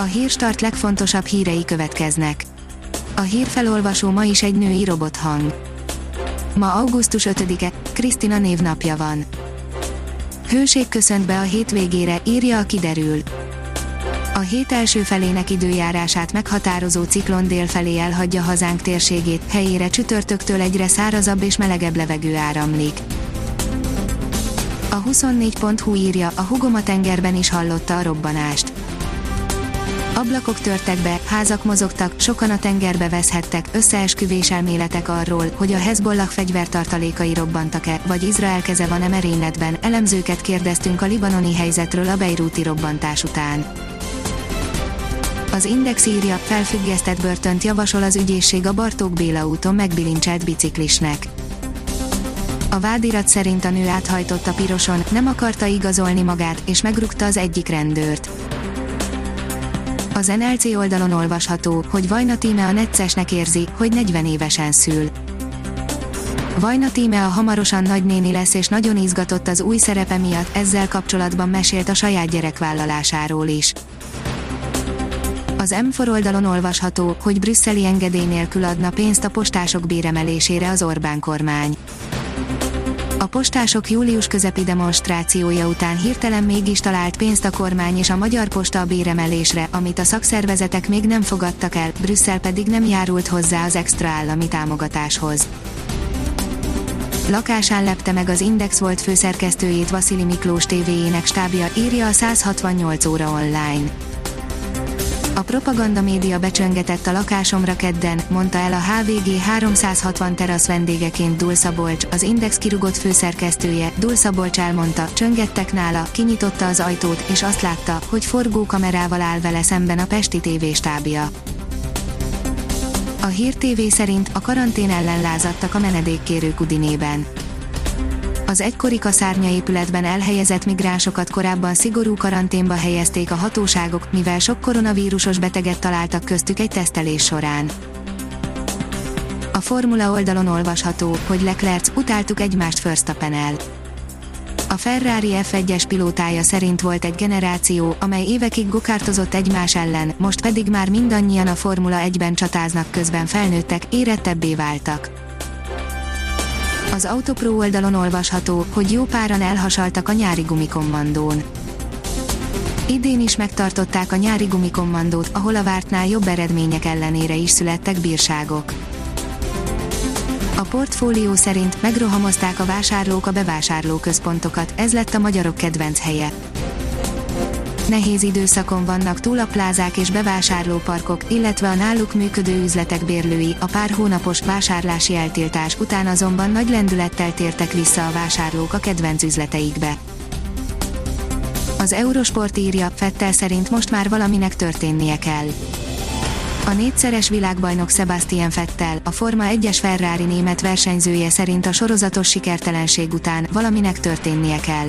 A hírstart legfontosabb hírei következnek. A hírfelolvasó ma is egy női robothang. Ma augusztus 5-e, Krisztina névnapja van. Hőség köszönt be a hétvégére, írja a kiderül. A hét első felének időjárását meghatározó ciklon délfelé elhagyja hazánk térségét, helyére csütörtöktől egyre szárazabb és melegebb levegő áramlik. A 24.hu írja, a hugoma tengerben is hallotta a robbanást. Ablakok törtek be, házak mozogtak, sokan a tengerbe veszhettek, összeesküvés elméletek arról, hogy a Hezbollah fegyvertartalékai robbantak-e, vagy Izrael keze van-e merényletben, elemzőket kérdeztünk a libanoni helyzetről a Beiruti robbantás után. Az Index írja, felfüggesztett börtönt javasol az ügyészség a Bartók Béla úton megbilincselt biciklisnek. A vádirat szerint a nő áthajtott a piroson, nem akarta igazolni magát, és megrúgta az egyik rendőrt. Az NLC oldalon olvasható, hogy Vajna Tíme a neccesnek érzi, hogy 40 évesen szül. Vajna Tíme a hamarosan nagynéni lesz és nagyon izgatott az új szerepe miatt, ezzel kapcsolatban mesélt a saját gyerekvállalásáról is. Az M4 oldalon olvasható, hogy brüsszeli engedély nélkül adna pénzt a postások béremelésére az Orbán kormány. A postások július közepi demonstrációja után hirtelen mégis talált pénzt a kormány és a Magyar Posta a béremelésre, amit a szakszervezetek még nem fogadtak el, Brüsszel pedig nem járult hozzá az extra állami támogatáshoz. Lakásán lepte meg az Index volt főszerkesztőjét Vasili Miklós tévéjének stábja, írja a 168 óra online. A propaganda média becsöngetett a lakásomra kedden, mondta el a HVG 360 terasz vendégeként Dul Szabolcs, az Index kirugott főszerkesztője, Dul Szabolcs elmondta, csöngettek nála, kinyitotta az ajtót, és azt látta, hogy forgókamerával áll vele szemben a Pesti TV stábja. A Hír TV szerint a karantén ellen lázadtak a menedékkérők Udinében az egykori kaszárnya épületben elhelyezett migránsokat korábban szigorú karanténba helyezték a hatóságok, mivel sok koronavírusos beteget találtak köztük egy tesztelés során. A Formula oldalon olvasható, hogy Leclerc utáltuk egymást Verstappen-el. A Ferrari F1-es pilótája szerint volt egy generáció, amely évekig gokártozott egymás ellen, most pedig már mindannyian a Formula 1-ben csatáznak közben felnőttek, érettebbé váltak. Az Autopro oldalon olvasható, hogy jó páran elhasaltak a nyári gumikommandón. Idén is megtartották a nyári gumikommandót, ahol a vártnál jobb eredmények ellenére is születtek bírságok. A portfólió szerint megrohamozták a vásárlók a bevásárlóközpontokat, ez lett a magyarok kedvenc helye. Nehéz időszakon vannak túl a plázák és bevásárlóparkok, illetve a náluk működő üzletek bérlői, a pár hónapos vásárlási eltiltás után azonban nagy lendülettel tértek vissza a vásárlók a kedvenc üzleteikbe. Az Eurosport írja, Fettel szerint most már valaminek történnie kell. A négyszeres világbajnok Sebastian Fettel, a Forma 1-es Ferrari német versenyzője szerint a sorozatos sikertelenség után valaminek történnie kell.